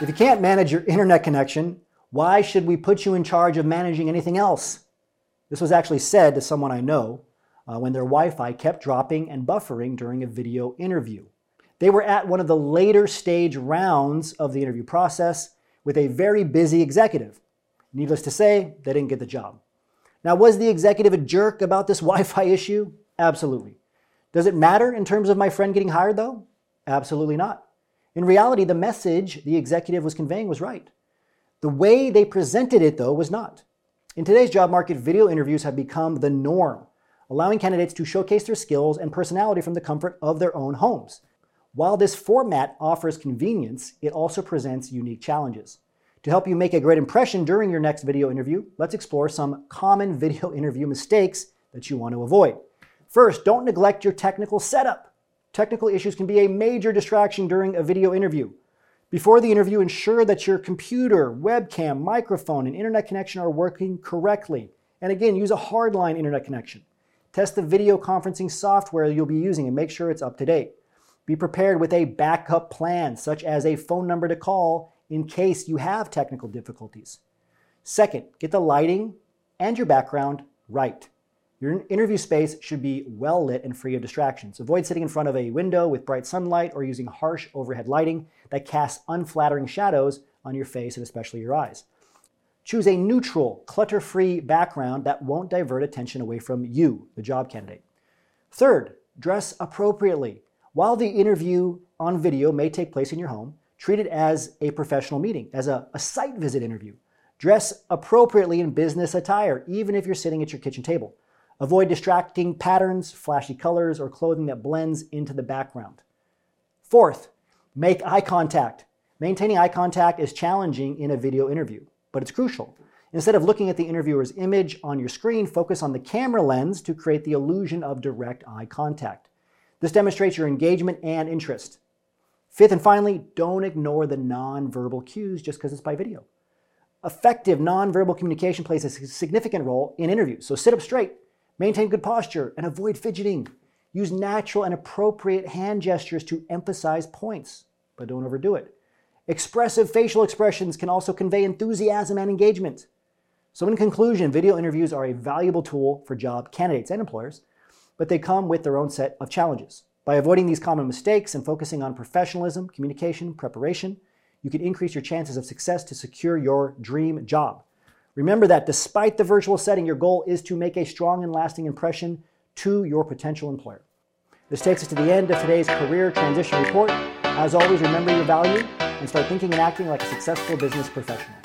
If you can't manage your internet connection, why should we put you in charge of managing anything else? This was actually said to someone I know uh, when their Wi Fi kept dropping and buffering during a video interview. They were at one of the later stage rounds of the interview process with a very busy executive. Needless to say, they didn't get the job. Now, was the executive a jerk about this Wi Fi issue? Absolutely. Does it matter in terms of my friend getting hired, though? Absolutely not. In reality, the message the executive was conveying was right. The way they presented it, though, was not. In today's job market, video interviews have become the norm, allowing candidates to showcase their skills and personality from the comfort of their own homes. While this format offers convenience, it also presents unique challenges. To help you make a great impression during your next video interview, let's explore some common video interview mistakes that you want to avoid. First, don't neglect your technical setup. Technical issues can be a major distraction during a video interview. Before the interview, ensure that your computer, webcam, microphone, and internet connection are working correctly. And again, use a hardline internet connection. Test the video conferencing software you'll be using and make sure it's up to date. Be prepared with a backup plan, such as a phone number to call in case you have technical difficulties. Second, get the lighting and your background right. Your interview space should be well lit and free of distractions. Avoid sitting in front of a window with bright sunlight or using harsh overhead lighting that casts unflattering shadows on your face and especially your eyes. Choose a neutral, clutter free background that won't divert attention away from you, the job candidate. Third, dress appropriately. While the interview on video may take place in your home, treat it as a professional meeting, as a, a site visit interview. Dress appropriately in business attire, even if you're sitting at your kitchen table. Avoid distracting patterns, flashy colors, or clothing that blends into the background. Fourth, make eye contact. Maintaining eye contact is challenging in a video interview, but it's crucial. Instead of looking at the interviewer's image on your screen, focus on the camera lens to create the illusion of direct eye contact. This demonstrates your engagement and interest. Fifth and finally, don't ignore the nonverbal cues just because it's by video. Effective nonverbal communication plays a significant role in interviews, so sit up straight, Maintain good posture and avoid fidgeting. Use natural and appropriate hand gestures to emphasize points, but don't overdo it. Expressive facial expressions can also convey enthusiasm and engagement. So, in conclusion, video interviews are a valuable tool for job candidates and employers, but they come with their own set of challenges. By avoiding these common mistakes and focusing on professionalism, communication, preparation, you can increase your chances of success to secure your dream job. Remember that despite the virtual setting, your goal is to make a strong and lasting impression to your potential employer. This takes us to the end of today's career transition report. As always, remember your value and start thinking and acting like a successful business professional.